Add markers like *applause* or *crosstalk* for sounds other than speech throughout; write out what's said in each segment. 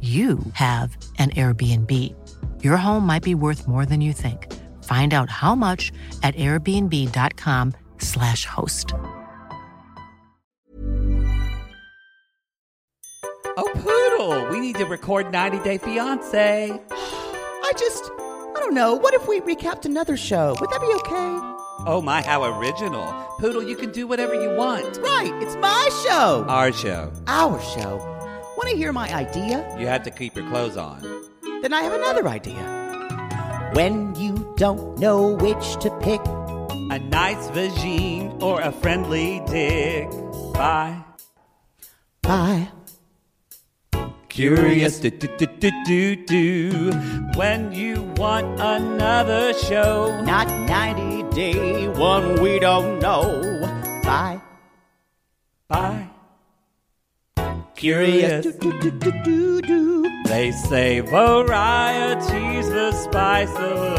you have an Airbnb. Your home might be worth more than you think. Find out how much at airbnb.com/slash host. Oh, Poodle, we need to record 90 Day Fiance. I just, I don't know. What if we recapped another show? Would that be okay? Oh my, how original. Poodle, you can do whatever you want. Right, it's my show. Our show. Our show. Want to hear my idea? You have to keep your clothes on. Then I have another idea. When you don't know which to pick, A nice vagine or a friendly dick. Bye. bye. Curious do do do do do do. When you want another show. Not 90 day one we don't know. Bye. Bye. Curious. They say variety's the spice of life.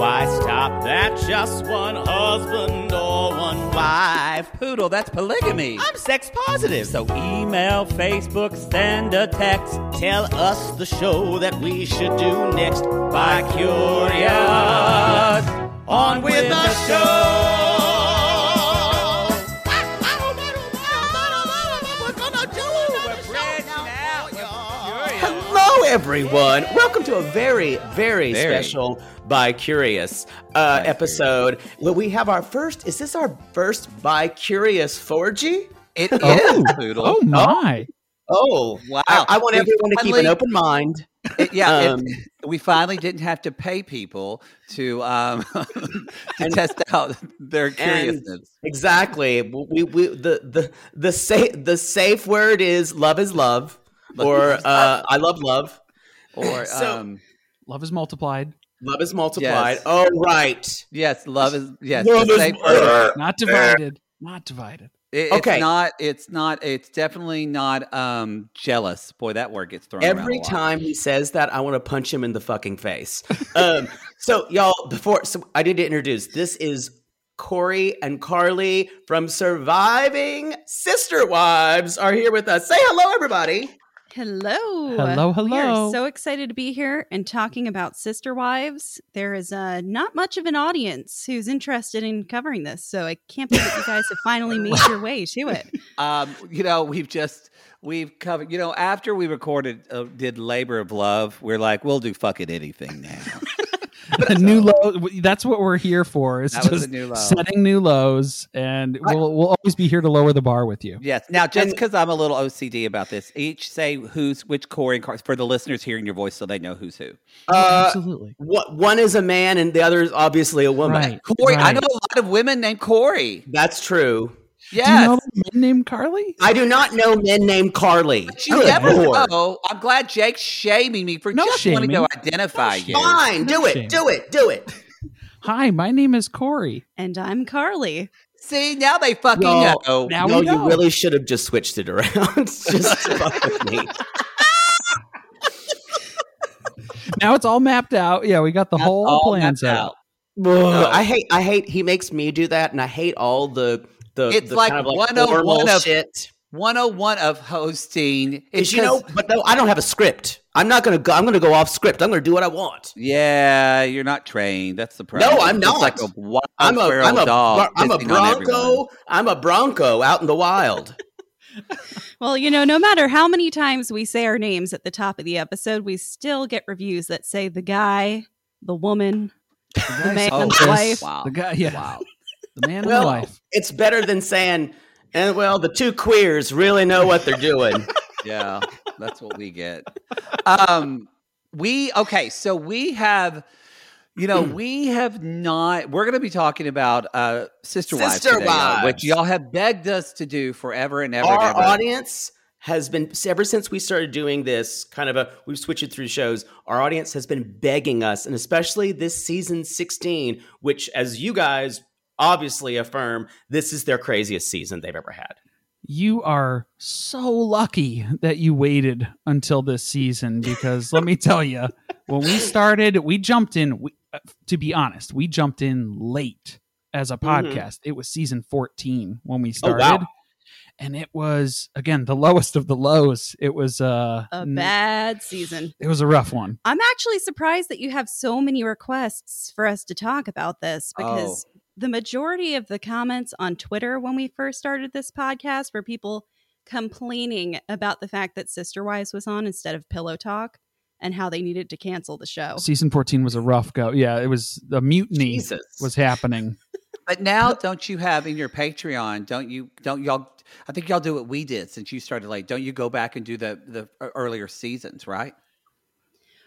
Why stop at just one husband or one wife? Poodle, that's polygamy. I'm sex positive. So email, Facebook, send a text. Tell us the show that we should do next. Bi curious. On with the show. Everyone. Welcome to a very, very, Very. special Bi Curious uh, episode. Well, we have our first. Is this our first Bi Curious 4G? It *laughs* is Oh. Poodle. Oh my! Oh, Wow. I, I want We everyone to keep an open mind. It- yeah, it- Um, we finally didn't have to pay people to um, *laughs* to And- test out their curiousness. Exactly. We, we the the the safe the safe word is love is love, Love or uh. I love love. Or *laughs* So- um, Love is multiplied, Love is multiplied. Yes. Oh right. yes, love is yes. Love is word. not divided. Not divided. It- Okay. It's not. It's not. It's definitely not. Um, jealous. Boy, that word gets thrown around Every a lot. time he says that, I want to punch him in the fucking face. Um, *laughs* so y'all, before so I need to introduce. This is Corey and Carly from Surviving Sister Wives are here with us. Say hello, everybody. Hello. Hello, We are hello. so excited to be here and talking about sister wives. There is uh, not much of an audience who's interested in covering this, so I can't believe that you guys have finally *laughs* made your way to it. Um, you know, we've just we've covered. You know, after we recorded, uh, did labor of love, we're like, we'll do fucking anything now. *laughs* A new low. That's what we're here for. It's That was just a new low. setting new lows, and I- we'll we'll always be here to lower the bar with you. Yes. Now, just because I'm a little OCD about this, each say who's which Corey and Car- for the listeners hearing your voice, so they know who's who. Uh, Absolutely. what, one is a man and the other is obviously a woman. Right. Corey, I know a lot of women named Corey. That's true. Yes. Do you know a man named Carly? I do not know men named Carly. But you Good never Lord. know. I'm glad Jake's shaming me for No just wanting to shaming. identify you. Fine, do it, shame. do it, do it. *laughs* Hi, my name is Corey. And I'm Carly. See, now they fucking No. know. Now no, we you really should have just switched it around. *laughs* just fuck with me. *laughs* Now it's all mapped out. Yeah, we got the That's whole all plan out. out. Ugh, I hate, I hate. He makes me do that, and I hate all the the. It's the like kind of like 101 of- shit. 101 of hosting. is you know, but no, I don't have a script. I'm not gonna go. I'm gonna go off script. I'm gonna do what I want. Yeah, you're not trained. That's the problem. No, I'm It's not. like a wild I'm a, feral I'm a, dog. I'm a pissing on everyone. bronco. I'm a bronco out in the wild. *laughs* Well, you know, no matter how many times we say our names at the top of the episode, we still get reviews that say the guy, the woman, the man, Oh, the wife. Wow. The guy, yeah, Wow. The man and Well, the wife. it's better than saying, and well, the two queers really know what they're doing. *laughs* yeah, that's what we get. Um, we okay, so we have, you know, we have not. We're going to be talking about uh, sister wives, Sister today, y'all, which y'all have begged us to do forever and ever. and Our ever. audience has been ever since we started doing this kind of a we've switched it through shows. Our audience has been begging us, and especially this season 16, which, as you guys obviously affirm, this is their craziest season they've ever had. You are so lucky that you waited until this season because let me tell you, when we started, we jumped in. We, uh, to be honest, we jumped in late as a Mhm. podcast. It was season 14 when we Oh, started. wow. And it was again the lowest of the lows. It was uh A n- bad season. It was a rough one. I'm actually surprised that you have so many requests for us to talk about this because the majority of the comments on Twitter when we first started this podcast were people complaining about the fact that Sister Wives was on instead of Pillow Talk and how they needed to cancel the show. Season 14 was a rough go. Yeah, it was a mutiny Jesus. was happening. *laughs* But now, don't you have in your Patreon? Don't you? Don't y'all? I think y'all do what we did since you started late. Don't you go back and do the the earlier seasons? Right?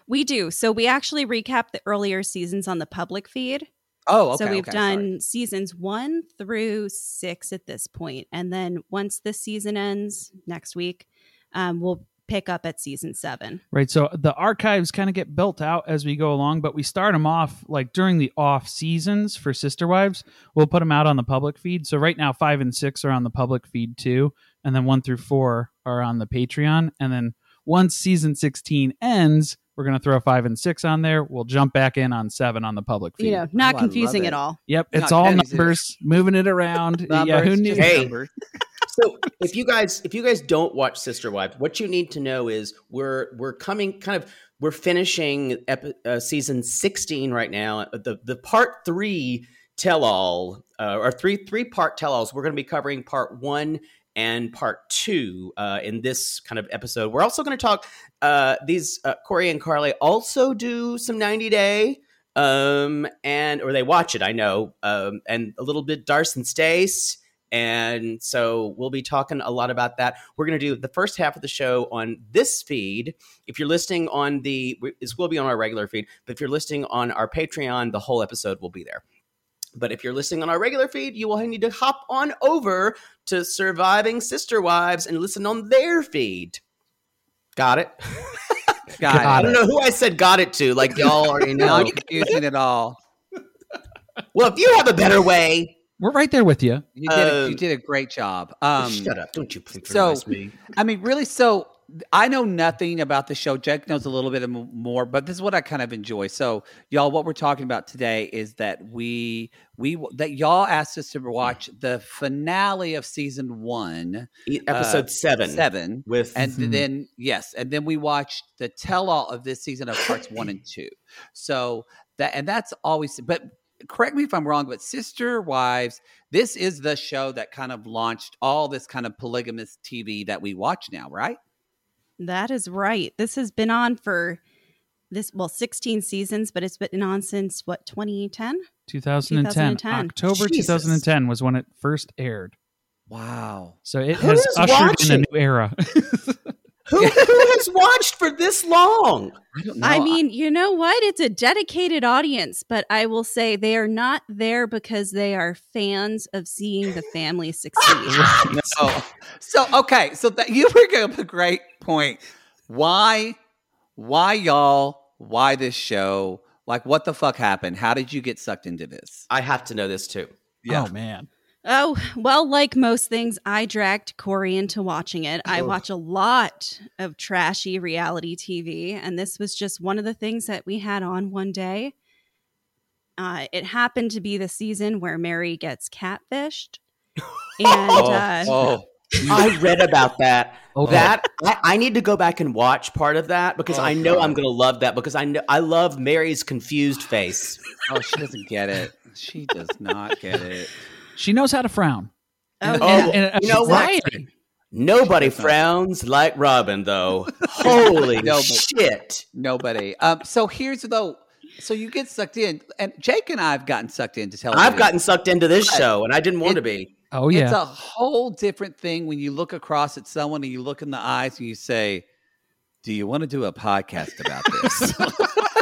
We do. So we actually recap the earlier seasons on the public feed. Oh, okay. so we've okay, done sorry. seasons one through six at this point, and then once this season ends next week, um, we'll pick up at season seven. Right. So the archives kind of get built out as we go along, but we start them off like during the off seasons for Sister Wives. We'll put them out on the public feed. So right now, five and six are on the public feed too. And then one through four are on the Patreon. And then once season 16 ends, we're going to throw five and six on there. We'll jump back in on seven on the public feed. You know, not Oh, confusing at all. Yep. Not It's all confusing. numbers, moving it around. *laughs* yeah. Who Numbers, knew? Hey. numbers. *laughs* so if you guys if you guys don't watch Sister Wives, what you need to know is we're we're coming kind of we're finishing epi- uh, season 16 right now. The the part 3 tell all uh, or three three part tell alls. We're going to be covering part 1 and part 2 uh, in this kind of episode. We're also going to talk uh, these uh, Corey and Carly also do some 90 day um and or they watch it, I know. Um and a little bit Darce and Stace and so we'll be talking a lot about that. We're going to do the first half of the show on this feed. If you're listening on the, this will be on our regular feed, but if you're listening on our Patreon, the whole episode will be there. But if you're listening on our regular feed, you will need to hop on over to Surviving Sister Wives and listen on their feed. Got it? *laughs* Got I it. I don't know who I said got it to. Like y'all already *laughs* No, know. you're confusing it all. well, if you have a better way, We're right there with you. You did, a, you Um, did a great job. Um, shut up. Don't you so- me. I mean, really. So I know nothing about the show. Jake knows a little bit more, but this is what I kind of enjoy. So, y'all, what we're talking about today is that we we that y'all asked us to watch the finale of season one, E- Episode seven. seven, With and Mhm. *laughs* then yes, and then we watched the tell all of this season of parts one and two. So that and that's always. But correct me if I'm wrong, but Sister Wives, this is the show that kind of launched all this kind of polygamous TV that we watch now, right? That is right. This has been on for this well 16 seasons, but it's been on since what 2010? 2010. 2010. October Jesus. 2010 was when it first aired. Wow. So it Who has is ushered in a new era. *laughs* Who, *laughs* who has watched for this long? I don't know. I mean, you know what? It's a dedicated audience, but I will say they are not there because they are fans of seeing the family *laughs* succeed. *laughs* no. So okay, so that you bring up a great point. Why, why y'all? Why this show? Like, what the fuck happened? How did you get sucked into this? I have to know this too. Yeah. Oh man. Oh, well, like most things, I dragged Corey into watching it. I watch a lot of trashy reality TV, and this was just one of the things that we had on one day. Uh, it happened to be the season where Meri gets catfished. *laughs* And uh, oh, *laughs* I read about that. Oh, That I, I need to go back and watch part of that because Oh, I know God. I'm going to love that because I know I love Meri's confused face. oh, she doesn't get it. She does not get it. She knows how to frown. oh, Oh, yeah. And- and you know what? Nobody frowns like Robyn, though. *laughs* Holy No, shit! Nobody. Um. So here's though. So you get sucked in, and Jake and I have gotten sucked into television. I've gotten sucked into this But show, and I didn't want it- to be. Oh yeah. It's a whole different thing when you look across at someone and you look in the eyes and you say, "Do you want to do a podcast about this?" *laughs*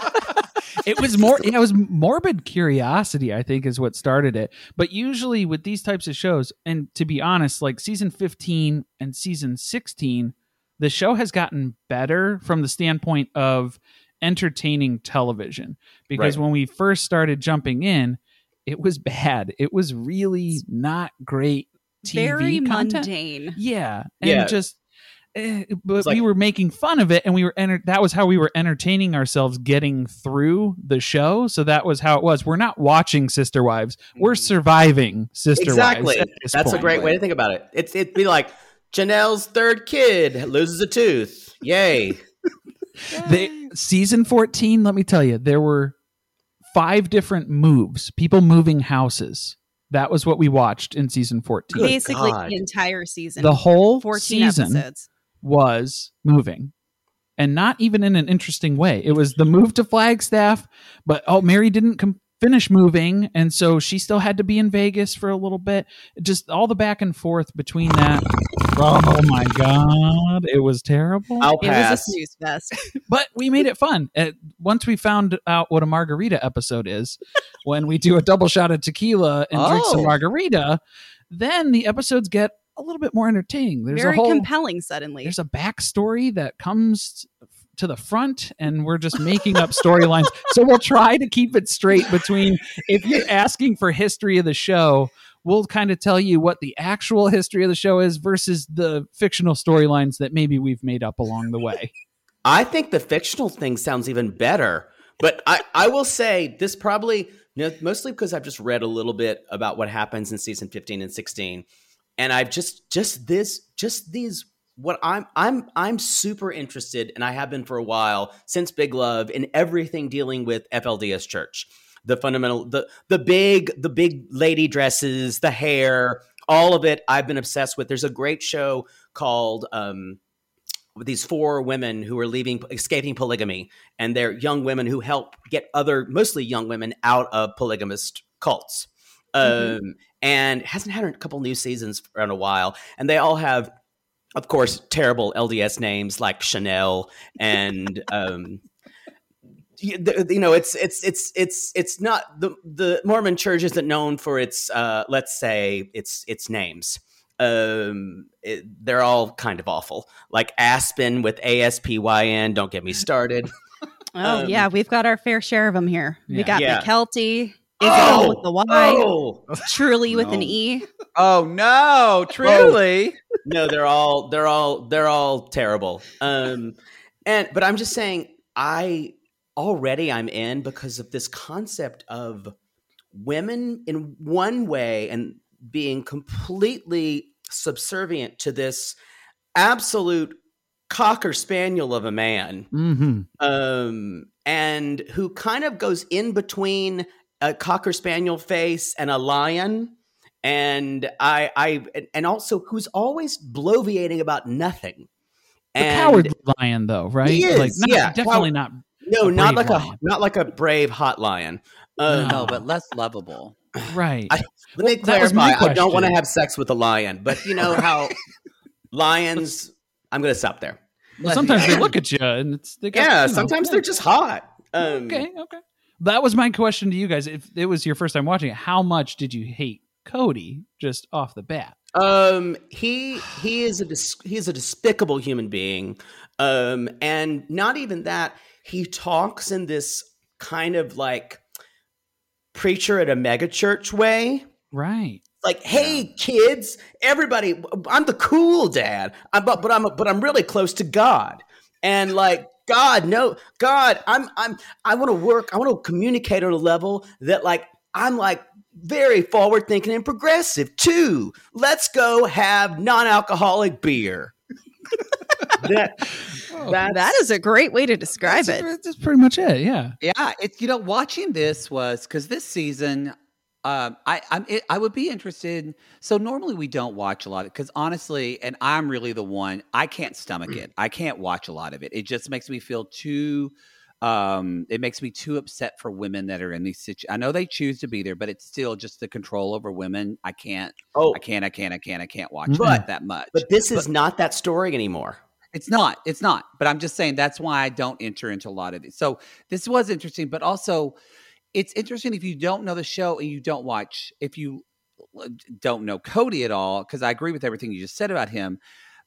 it was more it was morbid curiosity i think is what started it but usually with these types of shows and to be honest like season 15 and season 16 the show has gotten better from the standpoint of entertaining television because Right. when we first started jumping in it was bad it was really not great TV Very content. mundane. Yeah, and Yeah. just. Eh, but like- we were making fun of it, and we were enter- that was how we were entertaining ourselves getting through the show. So that was how it was. We're not watching Sister Wives; we're surviving Sister exactly. Wives. at this That's a point. great way to think about it. It's it'd be like Janelle's third kid loses a tooth. Yay. *laughs* They, season 14, let me tell you, there were five different moves, people moving houses. That was what we watched in season 14. Basically, God. the entire season. The whole 14 season episodes. Was moving. And not even in an interesting way. It was the move to Flagstaff, but oh, Meri didn't com- finish moving. And so she still had to be in Vegas for a little bit. Just all the back and forth between that. Oh my God. It was terrible. I'll It was a pass. fest. *laughs* but we made it fun. Uh, once we found out what a margarita episode is, when we do a double shot of tequila and drink some Oh. margarita, then the episodes get a little bit more entertaining. There's Very a whole compelling suddenly. there's a backstory that comes to the front and we're just making up storylines *laughs* so we'll try to keep it straight between if you're asking for history of the show we'll kind of tell you what the actual history of the show is versus the fictional storylines that maybe we've made up along the way I think the fictional thing sounds even better. But I, I will say this probably you know, mostly because I've just read a little bit about what happens in season 15 and 16. And I've just just this just these what I'm I'm I'm super interested and I have been for a while since Big Love in everything dealing with FLDS church. The fundamental the the big the big lady dresses, the hair, all of it I've been obsessed with. There's a great show called um with these four women who are leaving escaping polygamy and they're young women who help get other mostly young women out of polygamist cults um and hasn't had a couple new seasons for in a while and they all have of course terrible lds names like chanel and *laughs* um you the- you know it's it's it's it's it's not the the mormon church isn't known for its uh let's say its its names um it, they're all kind of awful like aspen with aspyn don't get me started *laughs* oh um, yeah, we've got our fair share of them here. Yeah. We got Yeah. Mykelti, Ysabel with the Y, oh Truely with an E. oh no, truly. no they're all they're all they're all terrible. Um and but i'm just saying i already i'm in because of this concept of women in one way and being completely subservient to this absolute cocker spaniel of a man. Mm-hmm. um, and who kind of goes in between a cocker spaniel face and a lion and i i and also who's always bloviating about nothing the and cowardly lion though right He is, like not, yeah. definitely not no a not like lion. a not like a brave hot lion um, No, but less lovable. right I- let me that clarify i don't want to have sex with a lion but you know how *laughs* lions i'm gonna stop there Well, sometimes they look at you and it's they got, yeah you know, sometimes yeah. they're just hot um, okay okay that was my question to you guys if it was your first time watching it how much did you hate kody just off the bat Um, he he is a dis- he is a despicable human being. Um, and not even that, he talks in this kind of like preacher at a megachurch way. right Like, hey kids, everybody, I'm the cool dad. I'm, but but I'm but I'm really close to God, and like God, no, God, I'm I'm I want to work. I want to communicate on a level that like I'm like very forward thinking and progressive too. Let's go have non alcoholic beer. *laughs* that oh. that's, That is a great way to describe that's, it. that's pretty much it yeah Yeah, it's you know watching this was because this season, um, I I'm it, I would be interested. So normally we don't watch a lot because honestly, and I'm really the one I can't stomach it. I can't watch a lot of it. It just makes me feel too um, it makes me too upset for women that are in these situations. I know they choose to be there, but it's still just the control over women. I can't. Oh, I can't. I can't. I can't. I can't watch But- it that much. but this is not that story anymore. It's not. It's not. But I'm just saying that's why I don't enter into a lot of it. So this was interesting, but also it's interesting if you don't know the show and you don't watch, if you uh, don't know Kody at all, because I agree with everything you just said about him.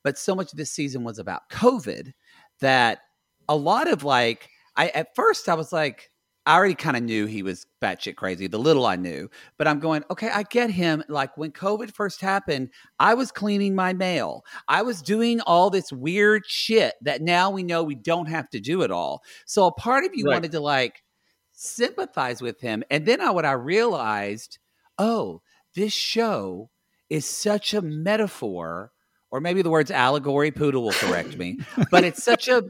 But so much of this season was about COVID that a lot of like, I at first I was like, I already kind of knew he was batshit crazy, the little I knew. But I'm going, okay, I get him. Like when COVID first happened, I was cleaning my mail. I was doing all this weird shit that now we know we don't have to do it all. So a part of you Right. wanted to like sympathize with him. And then I what I realized, oh, this show is such a metaphor, or maybe the words allegory, Poodle will correct me, but it's such a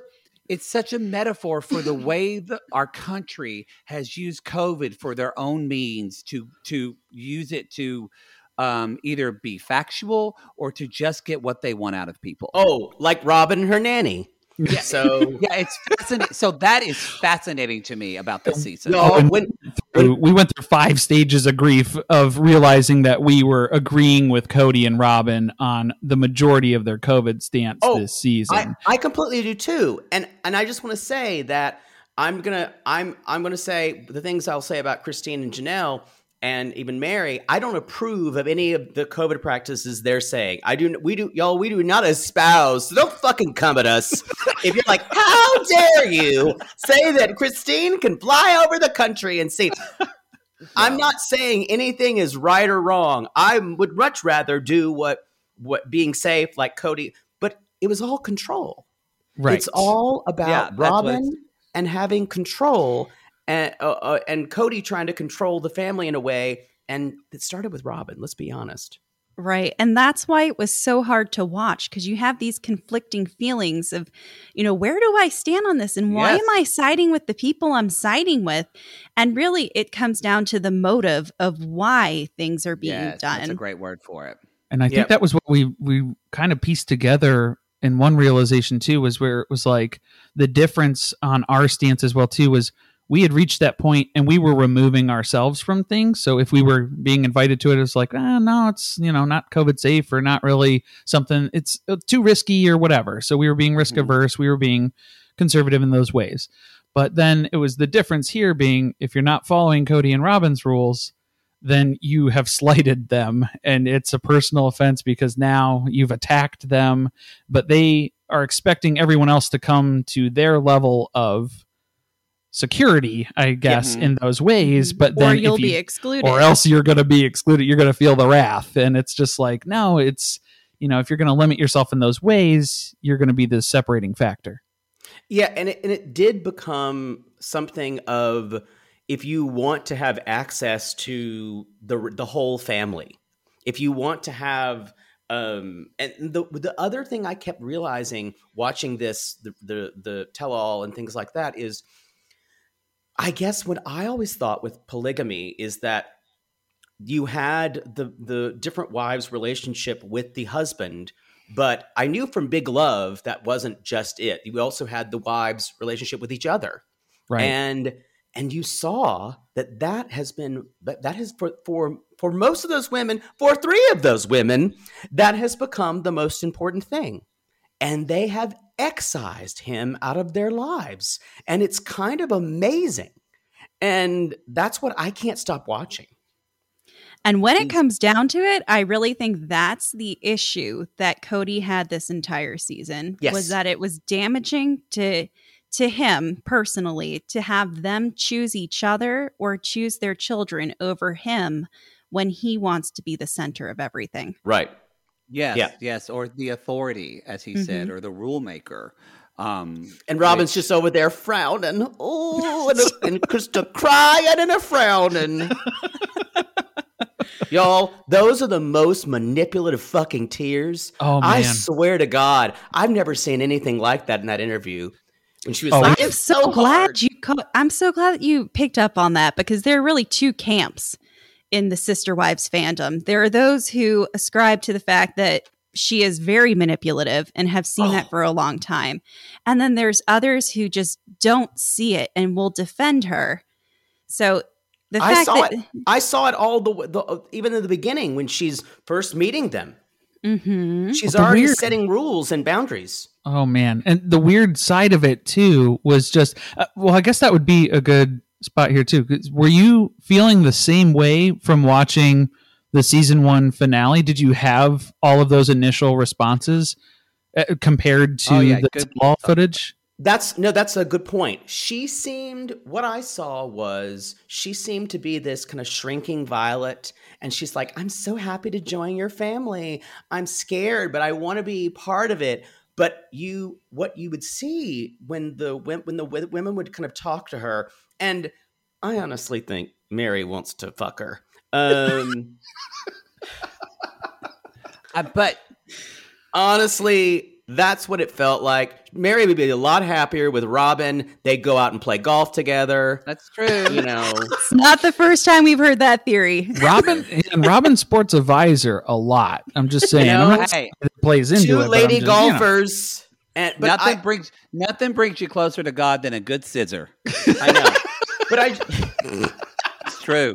it's such a metaphor for the way that our country has used COVID for their own means to to use it to um, either be factual or to just get what they want out of people. Oh, like Robyn and her nanny. Yeah. *laughs* So yeah, it's fascinating. So that is fascinating to me about this season. no, and- when, we went through five stages of grief of realizing that we were agreeing with Kody and Robyn on the majority of their COVID stance Oh, this season. I, I completely do too. And and I just want to say that I'm gonna I'm I'm gonna say the things I'll say about Christine and Janelle and even Meri. I don't approve of any of the COVID practices they're saying. I do we do y'all we do not espouse. So don't fucking come at us. if you're like, how dare you say that Christine can fly over the country and see I'm not saying anything is right or wrong. I would much rather do what what being safe like Kody, but it was all control. right. It's all about Yeah, Robyn and having control, and uh, uh, and Kody trying to control the family in a way. And it started with Robyn. Let's be honest. Right. And that's why it was so hard to watch because you have these conflicting feelings of, you know, where do I stand on this? And why Yes. am I siding with the people I'm siding with? And really, it comes down to the motive of why things are being Yes, done. That's a great word for it. And I think that was what we we kind of pieced together in one realization too was where it was like the difference on our stance as well too was we had reached that point and we were removing ourselves from things. So if we were being invited to it, it's like, ah, no, it's you know not COVID safe or not really something. It's uh, too risky or whatever. So we were being risk averse. We were being conservative in those ways. But then it was the difference here being if you're not following Kody and Robyn's rules, then you have *laughs* slighted them and it's a personal offense because now you've attacked them but they are expecting everyone else to come to their level of security i guess Mhm. in those ways but then or if you'll you- be excluded. or else you're going to be excluded you're going to feel the wrath and it's just like no it's you know if you're going to limit yourself in those ways you're going to be the separating factor Yeah, and it, and it did become something of if you want to have access to the the whole family, if you want to have um and the the other thing I kept realizing watching this the the, the tell all and things like that is I guess what I always thought with polygamy is that you had the the different wives relationship with the husband but I knew from Big Love that wasn't just it. You also had the wives' relationship with each other, right. And and you saw that that has been that that has for for for most of those women, for three of those women, that has become the most important thing, and they have excised him out of their lives, and it's kind of amazing, and that's what I can't stop watching. And when it mm. comes down to it, I really think that's the issue that Kody had this entire season Yes. was that it was damaging to to him personally to have them choose each other or choose their children over him when he wants to be the center of everything. Right. Yes, Yeah. yes, or the authority, as he said, or the rule maker. Um, And Robyn's just over there frowning. Oh, and, and Krista crying and a *laughs* frowning. *laughs* Y'all, those are the most manipulative fucking tears. oh man I swear to God, I've never seen anything like that in that interview. When she was Oh, like, I'm "It's so glad hard." you co- I'm so glad that you picked up on that because there are really two camps in the sister wives fandom. There are those who ascribe to the fact that she is very manipulative and have seen oh. that for a long time. And then there's others who just don't see it and will defend her. So the fact I saw that it. I saw it all the, the even in the beginning when she's first meeting them. Mm-hmm. She's already weird, setting rules and boundaries. Oh man, and the weird side of it too was just uh, well, I guess that would be a good spot here too. Were you feeling the same way from watching the season one finale? Did you have all of those initial responses uh, compared to oh, yeah, the small footage? That's no, that's a good point. She seemed what I saw was she seemed to be this kind of shrinking violet and she's like, "I'm so happy to join your family. I'm scared, but I want to be part of it." But you what you would see when the when the women would kind of talk to her and I honestly think Meri wants to fuck her. Um *laughs* uh, but honestly, that's what it felt like. Meri would be a lot happier with Robyn. They'd go out and play golf together. That's true. You know, it's not the first time we've heard that theory. Robyn and Robyn sports a visor a lot. I'm just *laughs* saying. You know, hey, it plays into two it, lady just, golfers. You know. And but nothing I, brings nothing brings you closer to God than a good scissor. I know, *laughs* but I. it's true.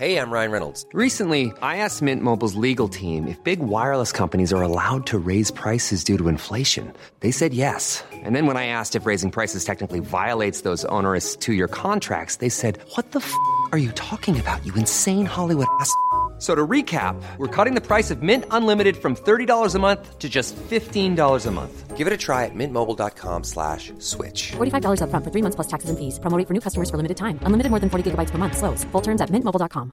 Hey, I'm Ryan Reynolds. Recently, I asked Mint Mobile's legal team if big wireless companies are allowed to raise prices due to inflation. They said yes. And then when I asked if raising prices technically violates those onerous two-year contracts, they said, "What the f*** are you talking about? You insane Hollywood ass." So to recap, we're cutting the price of Mint Unlimited from $30 a month to just $15 a month. Give it a try at mintmobile.com slash switch. $45 up front for three months plus taxes and fees. Promoting for new customers for limited time. Unlimited more than 40 gigabytes per month. Slows. Full terms at mintmobile.com.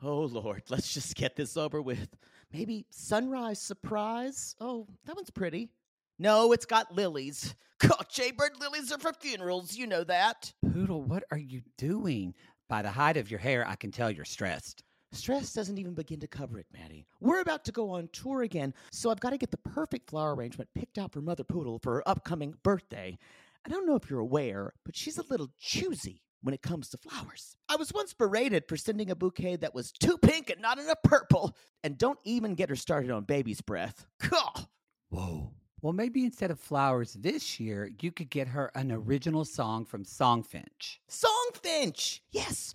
Oh, Lord, let's just get this over with. Maybe sunrise surprise? Oh, that one's pretty. No, it's got lilies. *laughs* God, Jaybird lilies are for funerals. You know that. Poodle, what are you doing? By the height of your hair, I can tell you're stressed. Stress doesn't even begin to cover it, Maddie. We're about to go on tour again, so I've got to get the perfect flower arrangement picked out for Mother Poodle for her upcoming birthday. I don't know if you're aware, but she's a little choosy when it comes to flowers. I was once berated for sending a bouquet that was too pink and not enough purple. And don't even get her started on baby's breath. Whoa. Well, maybe instead of flowers this year, you could get her an original song from Songfinch. Songfinch! Yes!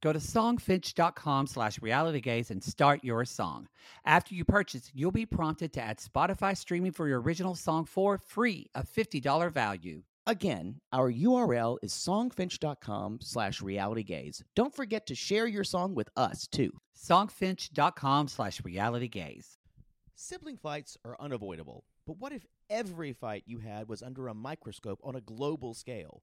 Go to songfinch.com slash realitygays and start your song. After you purchase, you'll be prompted to add Spotify streaming for your original song for free, a $50 value. Again, our URL is songfinch.com slash realitygays. Don't forget to share your song with us, too. Songfinch.com slash realitygays. Sibling fights are unavoidable, but what if every fight you had was under a microscope on a global scale?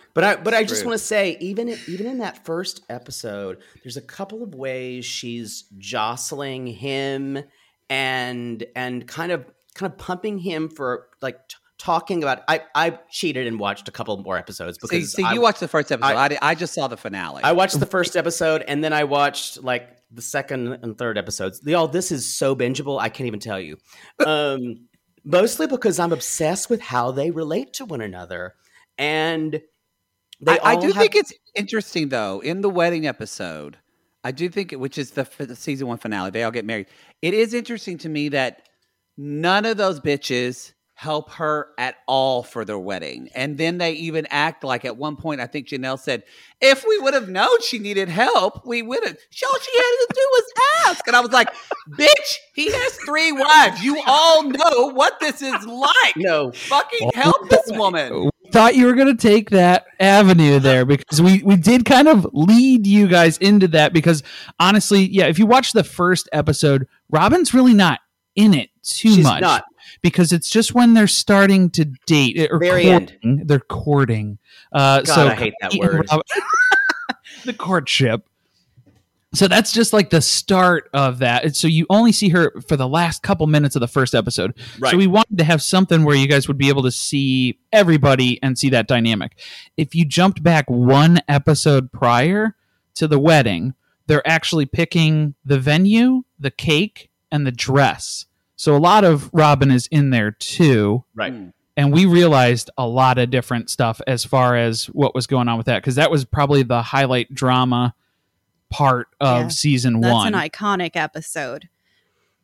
But I but I just want to say even even in that first episode, there's a couple of ways she's jostling him and and kind of kind of pumping him for like t- talking about I I cheated and watched a couple more episodes because see I, you watched the first episode. I- I, I just saw the finale. I watched the first episode and then I watched like the second and third episodes. Y'all, this is so bingeable. I can't even tell you. *laughs* Um, mostly because I'm obsessed with how they relate to one another, and I, I do have- think it's interesting though in the wedding episode. I do think, it, which is the, f- the season one finale, they all get married. It is interesting to me that none of those bitches help her at all for their wedding, and then they even act like at one point, I think Janelle said, "If we would have known she needed help, we would have." All she had to do was ask, and I was like, "Bitch, he has three wives. You all know what this is like. no. Fucking help this woman." Thought you were going to take that avenue there because we we did kind of lead you guys into that because honestly yeah if you watch the first episode robyn's really not in it too She's much not. because it's just when they're starting to date or Very end. courting, they're courting uh God, so I hate that word. Rob- *laughs* the courtship so that's just like the start of that. And so you only see her for the last couple minutes of the first episode. Right. So we wanted to have something where you guys would be able to see everybody and see that dynamic. If you jumped back one episode prior to the wedding, they're actually picking the venue, the cake, and the dress. So a lot of Robyn is in there too. Right. Hmm. And we realized a lot of different stuff as far as what was going on with that because that was probably the highlight drama part of Yeah. season That's one. That's an iconic episode.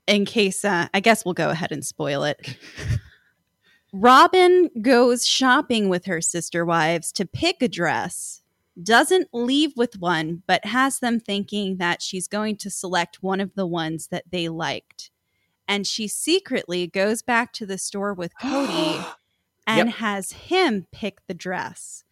In case, uh, I guess we'll go ahead and spoil it. *laughs* Robyn goes shopping with her sister wives to pick a dress, doesn't leave with one, but has them thinking that she's going to select one of the ones that they liked. And she secretly goes back to the store with Kody *gasps* and Yep. has him pick the dress.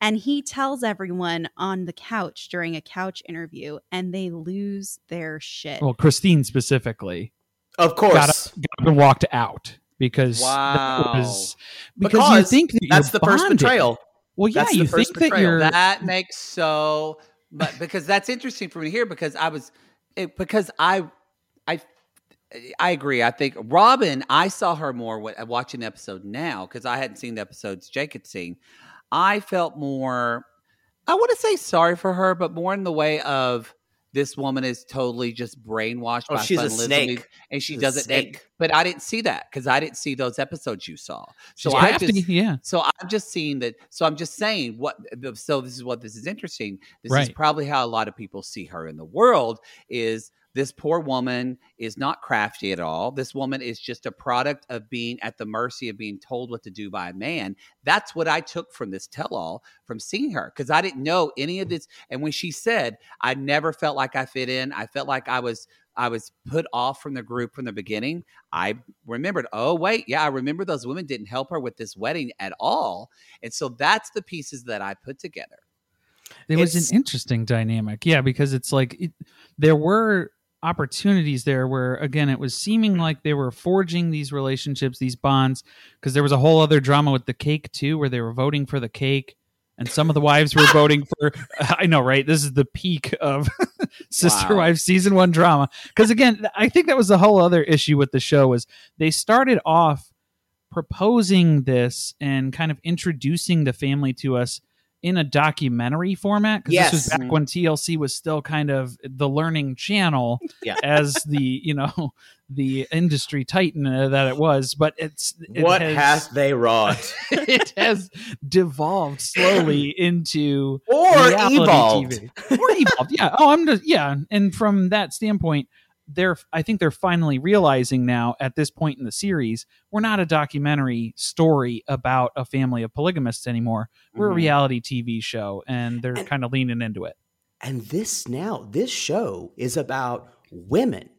And he tells everyone on the couch during a couch interview, and they lose their shit. well, Christine specifically Of course. got up, got up and walked out because Wow. was because, you think that That's you're the first betrayal. Well, yeah, That's you first think that you're That makes so, but because that's interesting for me to hear because I was, it, because I, I, I agree. I think Robyn, I saw her more when, watching the episode now because I hadn't seen the episodes Jake had seen. I felt more, I want to say sorry for her, but more in the way of this woman is totally just brainwashed Oh, by she's a snake. and she She's doesn't. and-. But I didn't see that because I didn't see those episodes you saw. So I just, yeah. so I'm just seeing that. So I'm just saying what. So this is what this is interesting. This is probably how a lot of people see her in the world. Is this poor woman is not crafty at all. This woman is just a product of being at the mercy of being told what to do by a man. That's what I took from this tell-all from seeing her because I didn't know any of this. And when she said, "I never felt like I fit in. I felt like I was." I was put off from the group from the beginning. I remembered, oh, wait, yeah, I remember those women didn't help her with this wedding at all. And so that's the pieces that I put together. There was an interesting dynamic, yeah, because it's like it, there were opportunities there where again it was seeming like they were forging these relationships, these bonds, because there was a whole other drama with the cake too, where they were voting for the cake, and some of the wives were voting for. *laughs* I know, right? This is the peak of *laughs* Sister Wow. Wives season one drama. Because again, I think that was the whole other issue with the show was they started off proposing this and kind of introducing the family to us in a documentary format because Yes. this was back when TLC was still kind of the learning channel *laughs* Yeah. as the you know *laughs* the industry titan uh, that it was. But it's it what has, hath they wrought? *laughs* it has devolved slowly into or evolved? TV. or evolved. Yeah. Oh, I'm just yeah. And from that standpoint, they're I think they're finally realizing now at this point in the series, we're not a documentary story about a family of polygamists anymore. We're a Mhm. reality TV show, and they're kind of leaning into it. And this now, this show is about women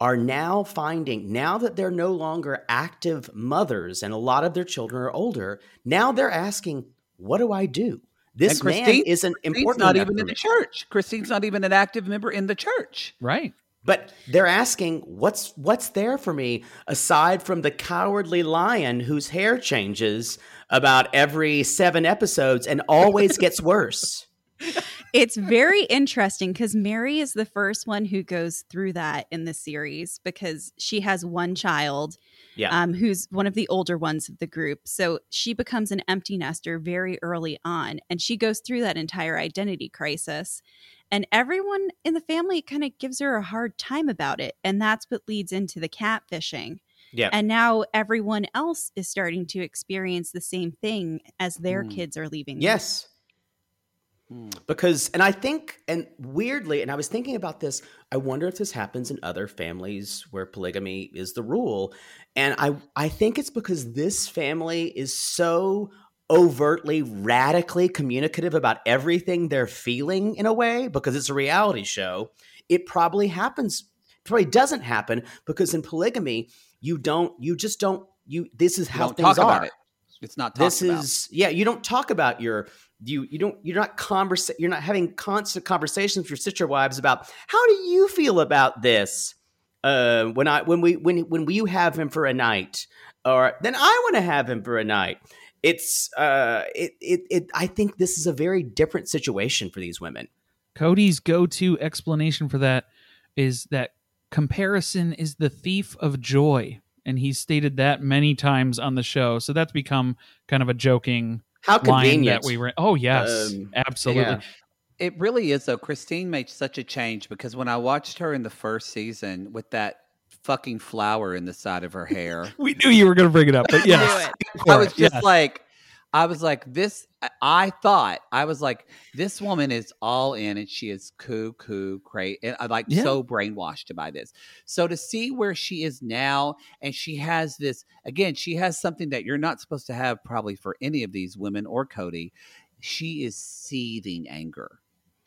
are now finding, now that they're no longer active mothers and a lot of their children are older, now they're asking, what do I do? This man Christine- isn't Christine's important. not even in the church. Christine's not even an active member in the church. Right. But they're asking, what's what's there for me aside from the cowardly lion whose hair changes about every seven episodes and always gets worse? It's very interesting because Meri is the first one who goes through that in the series because she has one child Yeah. um, who's one of the older ones of the group. So she becomes an empty nester very early on, and she goes through that entire identity crisis. And everyone in the family kind of gives her a hard time about it. And that's what leads into the catfishing. yeah. And now everyone else is starting to experience the same thing as their Hmm. kids are leaving. them. Because, and I think, and weirdly, and I was thinking about this, I wonder if this happens in other families where polygamy is the rule. And I, I think it's because this family is so overtly, radically communicative about everything they're feeling in a way, because it's a reality show. It probably happens, probably doesn't happen because in polygamy, you don't, you just don't, you, this is how things are about it. It's not talked this about. is yeah you don't talk about your you you don't you're not conversa- you're not having constant conversations with your sister wives about how do you feel about this uh when i when we when when you have him for a night or then i want to have him for a night it's uh it, it it i think this is a very different situation for these women Kody's go-to explanation for that is that comparison is the thief of joy, and he's stated that many times on the show. So that's become kind of a joking how line convenient that we were. Oh yes, Um, absolutely. yeah. It really is though. Christine made such a change because when I watched her in the first season with that fucking flower in the side of her hair, *laughs* We knew you were going to bring it up, but yes, I was just Yes. like, I was like, this. I- thought I was like, this woman is all in, and she is cuckoo crazy, and I like Yeah. so brainwashed to by this. So to see where she is now, and she has this again, she has something that you're not supposed to have probably for any of these women or Kody. She is seething anger.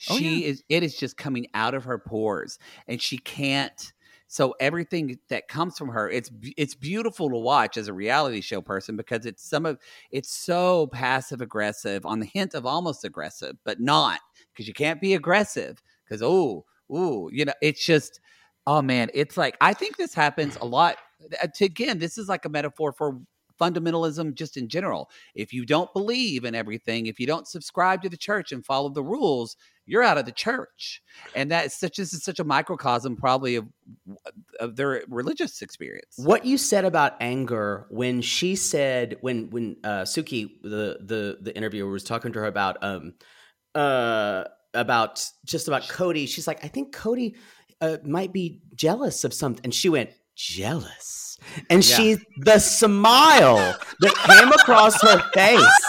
Oh, She is. It is just coming out of her pores, and she can't. So everything that comes from her, it's it's beautiful to watch as a reality show person because it's some of it's so passive aggressive on the hint of almost aggressive, but not because you can't be aggressive because oh ooh you know it's just oh man it's like I think this happens a lot. Again, this is like a metaphor for fundamentalism just in general. If you don't believe in everything, if you don't subscribe to the church and follow the rules, you're out of the church. And that's such this is such a microcosm probably of of their religious experience. What you said about anger when she said when when uh, Suki the the the interviewer was talking to her about um uh about just about Kody, she's like, I think Kody uh, might be jealous of something, and she went jealous, and Yeah. she the smile that came across her *laughs* face.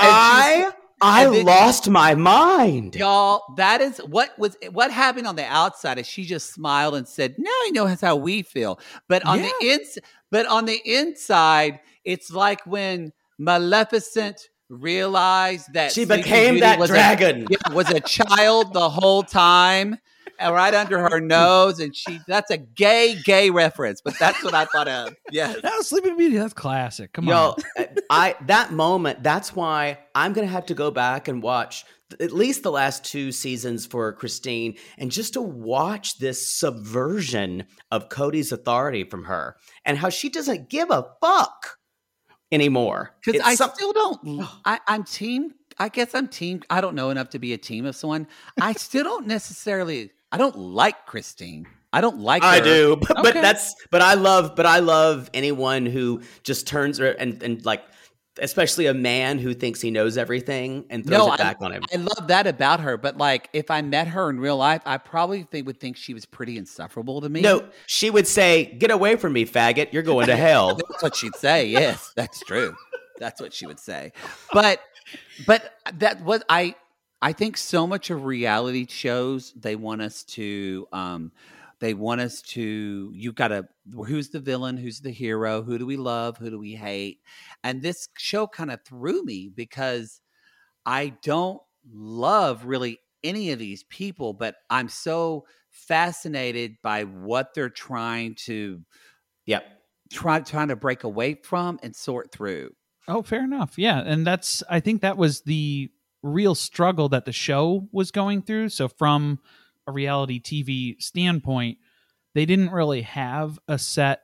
I I then- lost my mind. Y'all, that is what was what happened on the outside is she just smiled and said, Now he knows how we feel. But on the ins but on the inside, it's like when Maleficent realized that She Sleeping became Beauty that was a- dragon. yeah, was a child the whole time. And right under her nose, and she that's a gay, gay reference, but that's what I thought of. Yeah, That was Sleeping Beauty. That's classic. Come on, Yo, on. I that moment. That's why I'm gonna have to go back and watch at least the last two seasons for Christine, and just to watch this subversion of Kody's authority from her, and how she doesn't give a fuck anymore. Because I some- still don't. I, I'm team. I guess I'm team. I don't know enough to be a team of someone. I still don't necessarily. I don't like Christine. I don't like. I her. do, but, but that's but I love but I love anyone who just turns her and and like especially a man who thinks he knows everything and throws No, it I- back on him. I love that about her, but like if I met her in real life, I probably think, would think she was pretty insufferable to me. no, she would say, "Get away from me, faggot! You're going to hell." *laughs* That's what she'd say. Yes, that's true. That's what she would say. But but that was I I think so much of reality shows they want us to um they want us to you've got to who's the villain, who's the hero, who do we love, who do we hate? And this show kind of threw me because I don't love really any of these people, but I'm so fascinated by what they're trying to yep. try trying to break away from and sort through. Oh, fair enough. Yeah, and that's I think that was the real struggle that the show was going through. So from a reality TV standpoint, they didn't really have a set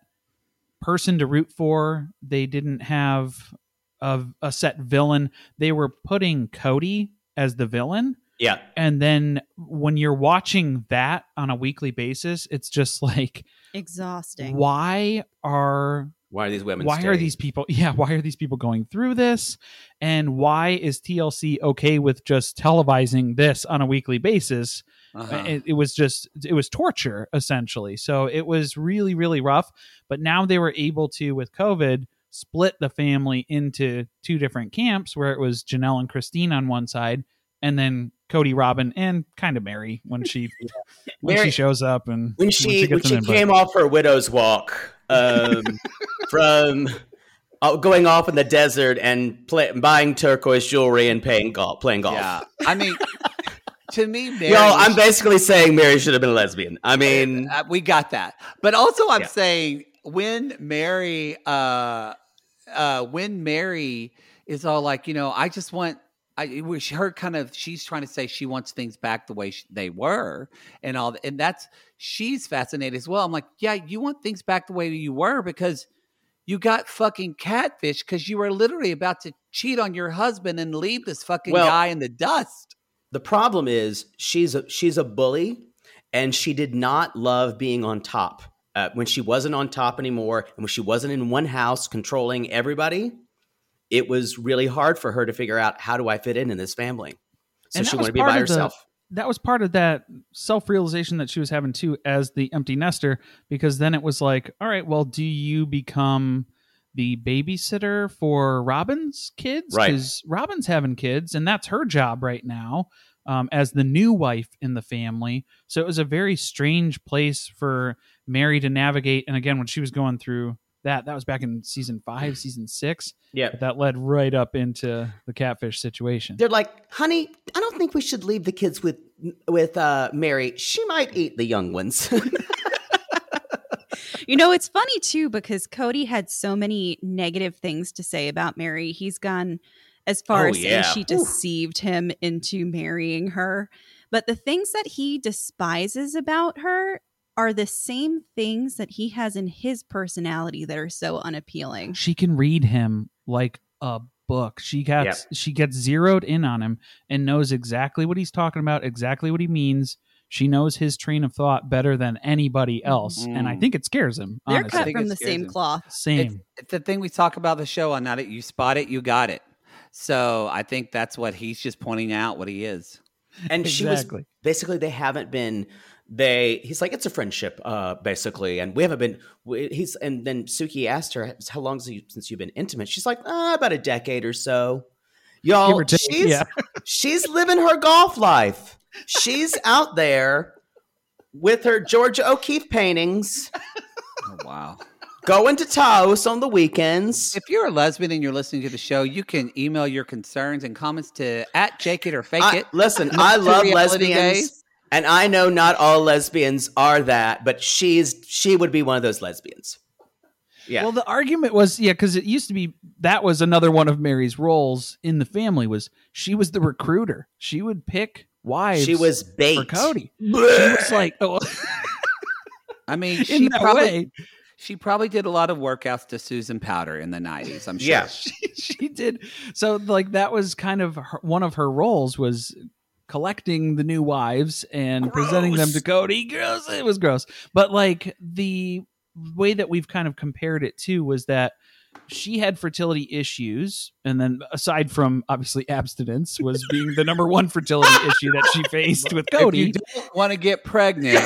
person to root for. They didn't have a, a set villain. They were putting Kody as the villain. Yeah. And then when you're watching that on a weekly basis, it's just *laughs* like Exhausting. why are Why are these women? why are these people *laughs* yeah why are these people going through this and why is tlc okay with just televising this on a weekly basis Uh-huh. it, it was just it was torture essentially so it was really really rough but now they were able to with covid split the family into two different camps where it was janelle and christine on one side and then kody robyn and kind of meri when she *laughs* when Meri- she shows up and when she when she an invite. came off her widow's walk um, from uh, going off in the desert and play, buying turquoise jewelry and playing golf. Playing golf. Yeah, I mean, to me, *laughs* Meri. Y'all, I'm basically saying Meri should have been a lesbian. I mean, uh, we got that, but also I'm Yeah. saying when Meri, uh, uh, when Meri is all like, you know, I just want. I wish her kind of she's trying to say she wants things back the way sh- they were and all and that's she's fascinated as well. I'm like, yeah, you want things back the way you were because you got fucking catfish because you were literally about to cheat on your husband and leave this fucking Well- guy in the dust. the problem is she's a she's a bully, and she did not love being on top. Uh, when she wasn't on top anymore, and when she wasn't in one house controlling everybody, it was really hard for her to figure out how do I fit in in this family. So And she wanted to be by herself. That was part of that self-realization that she was having too as the empty nester because then it was like all right well do you become the babysitter for robyn's kids? Right. because robyn's having kids and that's her job right now um, as the new wife in the family. So it was a very strange place for meri to navigate. And again when she was going through that that was back in season five season six Yeah. that led right up into the catfish situation They're like, honey, I don't think we should leave the kids with with uh, Meri. She might eat the young ones. *laughs* You know, it's funny too because Kody had so many negative things to say about Meri. He's gone as far Oh, as saying yeah. she Oof. deceived him into marrying her. But the things that he despises about her are the same things that he has in his personality that are so unappealing. she can read him like a book. She gets she gets zeroed in on him and knows exactly what he's talking about, exactly what he means. She knows his train of thought better than anybody else, and I Mm. think it scares him. They're honestly. cut from the same him. cloth. Same. it's the thing we talk about the show on Now that you spot it, you got it. So I think that's what he's just pointing out what he is. and she was basically they haven't been they he's like it's a friendship uh basically and we haven't been we, he's and then suki asked her how long you, since you've been intimate she's like uh, about a decade or so y'all or take, she's yeah. *laughs* she's living her golf life she's out there with her georgia o'keeffe paintings Oh, wow. going to taos on the weekends If you're a lesbian and you're listening to the show, you can email your concerns and comments to at Jake It or Fake I- It. listen, I love reality lesbians, gays. And I know not all lesbians are that, but she's she would be one of those lesbians. Yeah, Well, the argument was yeah, because it used to be that was another one of Meri's roles in the family was she was the recruiter. She would pick wives. she was bait for Kody. *laughs* She was like, oh, I mean, *laughs* in she that probably way, she probably did a lot of workouts to Susan Powter in the 90s, I'm sure. Yeah. *laughs* she, she did. So like that was kind of her, one of her roles was collecting the new wives and presenting them to Kody. Gross. It was gross. But like the way that we've kind of compared it to was that she had fertility issues, and then aside from obviously abstinence, was being the number one fertility *laughs* issue that she faced with If Kody. you don't want to get pregnant,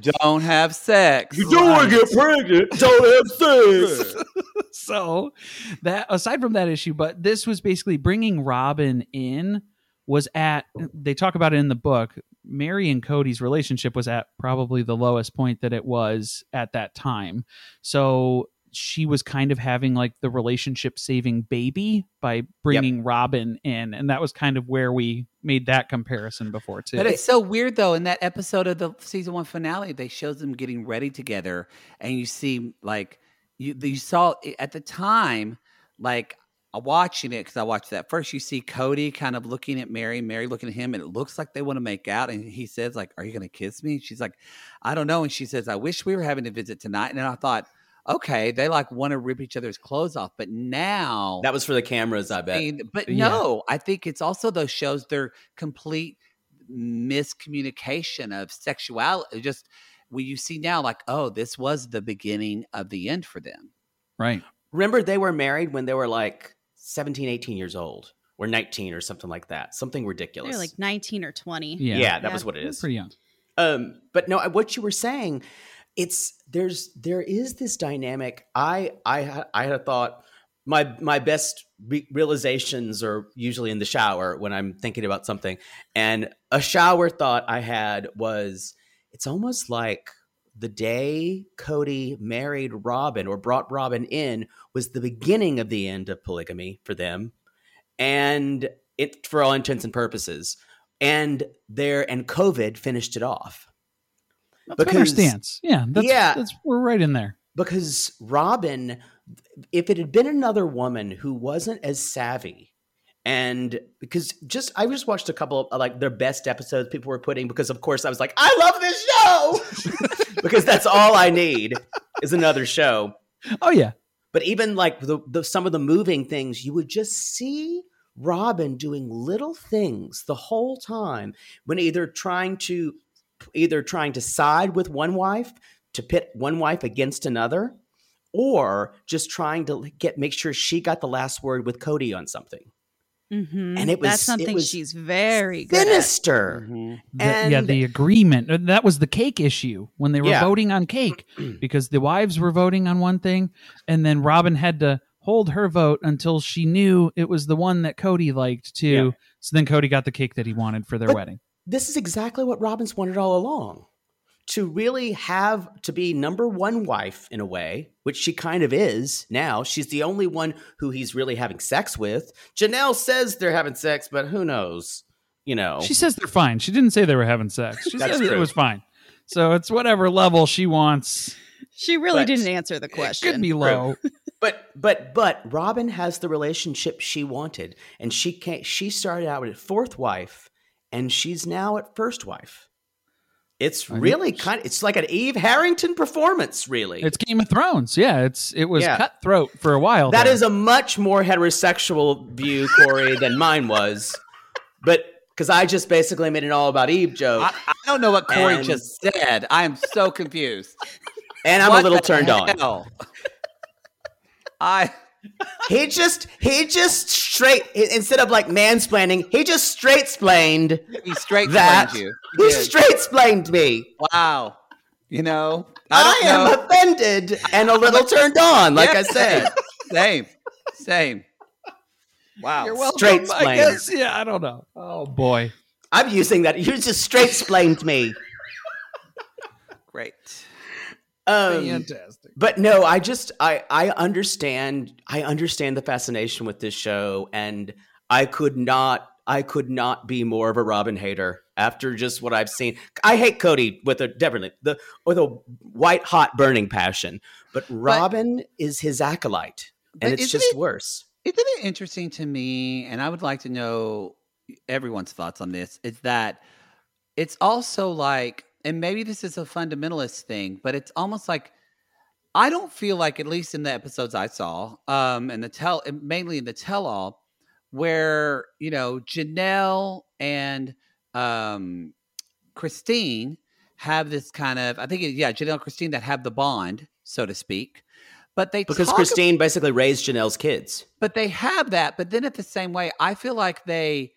don't have sex. You don't want to get pregnant. Don't have sex. *laughs* so that aside from that issue, but this was basically bringing Robyn in was at they talk about it in the book. Meri and Kody's relationship was at probably the lowest point that it was at that time. So she was kind of having like the relationship saving baby by bringing Robyn in and that was kind of where we made that comparison before too. But it's so weird though. In that episode of the season one finale, they shows them getting ready together, and you see like you you saw at the time like watching it because I watched that first. You see Kody kind of looking at Meri, Meri looking at him, and it looks like they want to make out. And he says like, "Are you going to kiss me?" She's like, "I don't know." And she says, "I wish we were having a visit tonight." And then I thought. Okay, they like want to rip each other's clothes off, but now That was for the cameras, I I bet. mean, but Yeah. no, I think it's also those shows. They're complete miscommunication of sexuality. Just when you see now, like, oh, this was the beginning of the end for them. right. Remember, they were married when they were like 17, 18 years old, or 19 or something like that. Something ridiculous. They're like 19 or 20. Yeah. yeah, that Yeah. was what it is. Pretty young. Um, but no, what you were saying, it's there's there is this dynamic. I I I had a thought my my best re- realizations are usually in the shower when I'm thinking about something, and a shower thought I had was it's almost like the day Kody married Robyn or brought Robyn in was the beginning of the end of polygamy for them, and it for all intents and purposes and there and COVID finished it off That's fair Because- stance. Yeah. That's, Yeah. That's, we're right in there. because Robyn, if it had been another woman who wasn't as savvy, and because just I just watched a couple of like their best episodes people were putting because of course I was like I love this show *laughs* because that's all I need is another show. Oh yeah. But even like the, the some of the moving things, you would just see Robyn doing little things the whole time when either trying to either trying to side with one wife to pit one wife against another, or just trying to get make sure she got the last word with Kody on something. Mhm. And it was- That's it something was she's very good at. Sinister. The- yeah, And- the agreement. uh, That was the cake issue when they were Yeah. voting on cake *clears throat* because the wives were voting on one thing and then Robyn had to hold her vote until she knew it was the one that Kody liked too. Yeah. So then Kody got the cake that he wanted for their But- wedding. this is exactly what Robyn's wanted all along. To really have to be number one wife in a way, which she kind of is now. She's the only one who he's really having sex with. Janelle says they're having sex, but who knows? You know. She says they're fine. She didn't say they were having sex. She *laughs* That's said it was fine. So it's whatever level she wants. She really But- didn't answer the question. It question. could be low. but but but Robyn has the relationship she wanted, and she can't. She started out at fourth wife, and she's now at first wife. It's really kind. Of, It's like an Eve Harrington performance, really. It's Game of Thrones. Yeah, it's it was Yeah. cutthroat for a while. That there. is a much more heterosexual view, Corey, than mine was. But because I just basically made an all about Eve joke, I, I don't know what Corey And- just said. I am so confused. and I'm What a little the turned on. I He just, he just straight instead of like mansplaining, he just straight splained he straight that. you. He He straight splained me. Wow. You know, I, I, am know. offended and a little *laughs* turned on, like I said. *laughs* Same. Same. Wow. You're welcome. Straight I guess. Yeah, I don't know. Oh boy. I'm using that. You just straight splained me. Great. Um, Fantastic. but no i just i i understand i understand the fascination with this show and i could not i could not be more of a robyn hater after just what i've seen i hate kody with a definitely the with a white hot burning passion but robyn is his acolyte and it's just it- worse Isn't it interesting to me, and I would like to know everyone's thoughts on this, is that it's also like, and maybe this is a fundamentalist thing, but it's almost like I don't feel like, at least in the episodes I saw, um, and the tell, mainly in the tell all, where you know Janelle and um, Christine have this kind of, I think, it, yeah, Janelle and Christine that have the bond, so to speak. but they because Christine basically raised Janelle's kids. but they have that but then at the same way i feel like they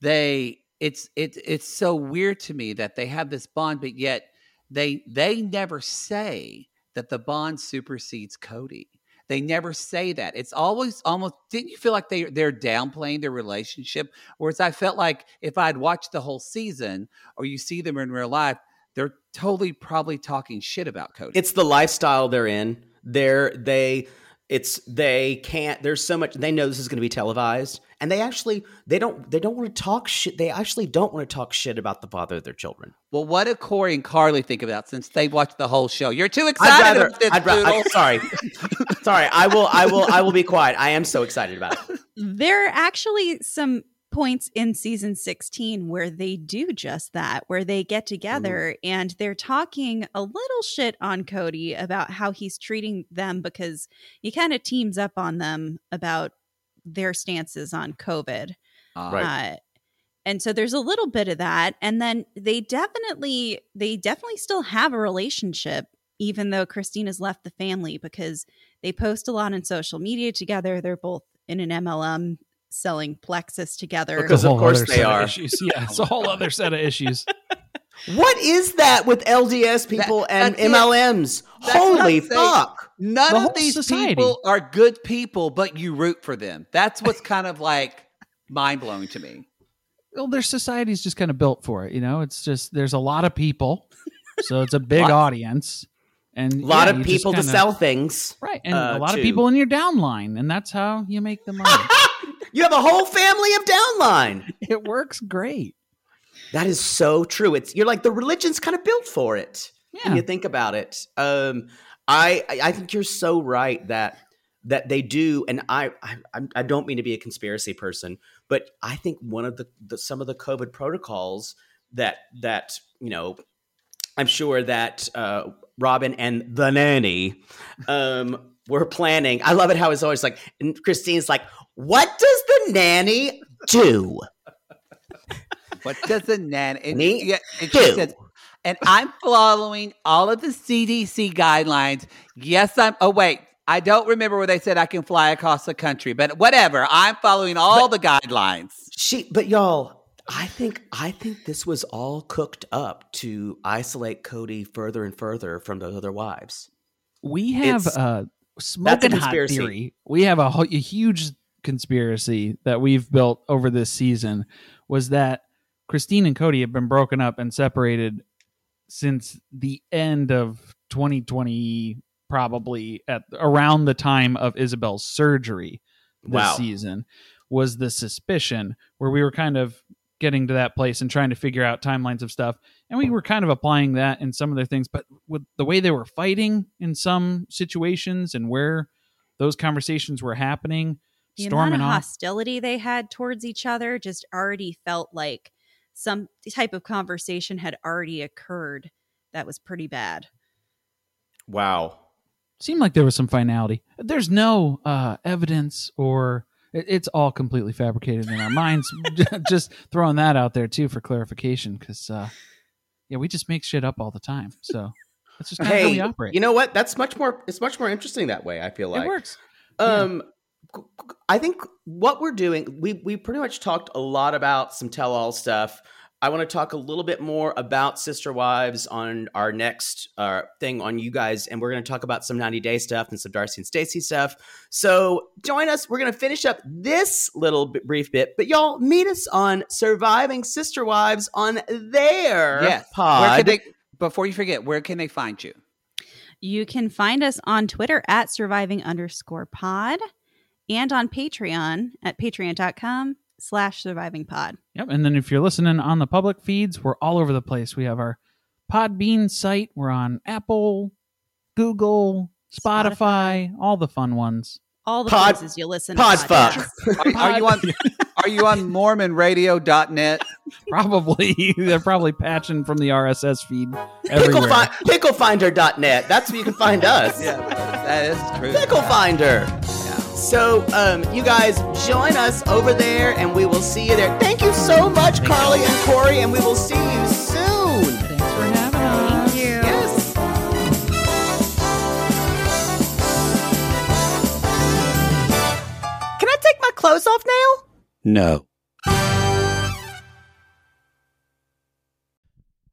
they it's it's it's so weird to me that they have this bond but yet they they never say that the bond supersedes kody. They never say that. It's always almost didn't you feel like they they're downplaying their relationship? Whereas i felt like if i'd watched the whole season or you see them in real life they're totally probably talking shit about kody. It's the lifestyle they're in. They're they it's they can't there's so much they know this is going to be televised and they actually they don't they don't want to talk shit they actually don't want to talk shit about the father of their children. well, what do Corey and Carly think about since they watched the whole show? You're too I'd excited. rather about this, I'd ra- I, *laughs* sorry. sorry. I will I will I will be quiet. I am so excited about it. There are actually some points in season 16 where they do just that, where they get together and they're talking a little shit on Kody about how he's treating them because he kind of teams up on them about their stances on COVID. Uh, Uh, and so there's a little bit of that. And then they definitely, they definitely still have a relationship, even though Christina's left the family because they post a lot on social media together. They're both in an MLM selling Plexus together. Because of course they are. issues. Yeah, *laughs* it's a whole other set of issues. *laughs* What is that with LDS people That- and that's it. MLMs? Holy I'm saying. fuck. None The of these society. people are good people, but you root for them. That's what's kind of like mind blowing to me. well, their society's just kind of built for it. You know, it's just there's a lot of people, so it's a big *laughs* Lot. audience, and A lot yeah, of people to kinda- sell things. right, and uh, a lot too. of people in your downline, and that's how you make the money. You have a whole family of downline. *laughs* it works great. That is so true. It's you're like the religion's kind of built for it. Yeah. When you think about it. Um I I- think you're so right that that they do and I I I don't mean to be a conspiracy person, but I think one of the, the some of the COVID protocols that that, you know, I'm sure that uh Robyn and the nanny um were planning. I love it how it's always like and Christine's like, "What does the nanny do?" What does the nanny and, Me yeah, and she says, and I'm following all of the CDC guidelines. Yes, I'm. Oh wait, I don't remember where they said I can fly across the country, but whatever. I'm following all the guidelines. She, but y'all, I think I think this was all cooked up to isolate Kody further and further from those other wives. We have It's- a smoking hot theory. We have a, a huge conspiracy that we've built over this season was that Christine and Kody have been broken up and separated since the end of 2020, probably at around the time of Ysabel's surgery this Wow. season. Was the suspicion where we were kind of getting to that place and trying to figure out timelines of stuff. And we were kind of applying that in some of their things, but with the way they were fighting in some situations and where those conversations were happening, the storming amount of off. hostility they had towards each other just already felt like some type of conversation had already occurred that was pretty bad. Wow. seemed like there was some finality. There's no uh, evidence or it, it's all completely fabricated in our minds. *laughs* just throwing that out there too for clarification because uh, yeah, we just make shit up all the time. So that's just kind of how we operate. you know what? That's much more. It's much more interesting that way. I feel like it works. Um, g- I think what we're doing, we we pretty much talked a lot about some tell-all stuff. I want to talk a little bit more about Sister Wives on our next uh, thing on you guys, and we're going to talk about some 90 Day stuff and some Darcy and Stacy stuff. So join us. We're going to finish up this little bit, brief bit, but y'all meet us on Surviving Sister Wives on their Yes. pod. Where can they? Before you forget, where can they find you? You can find us on Twitter at surviving underscore pod and on Patreon at patreon.com slash surviving pod. Yep. And then if you're listening on the public feeds, we're all over the place. We have our Podbean site. We're on Apple, Google, Spotify, all the fun ones. All the Pod- places you listen pod to fuck. podcasts. Are, *laughs* are you on? Are you on MormonRadio.net? *laughs* Probably *laughs* they're probably patching from the RSS feed Pickle everywhere. fi- picklefinder.net. That's where you can find us. Yeah, that is true. Pickle Finder. So, um, you guys join us over there, and we will see you there. Thank you so much, Thank Carly you. and Corey, and we will see you soon. Thanks for having us. Thank you. Yes. Can I take my clothes off now? No.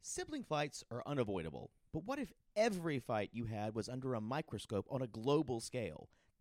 Sibling fights are unavoidable, but what if every fight you had was under a microscope on a global scale?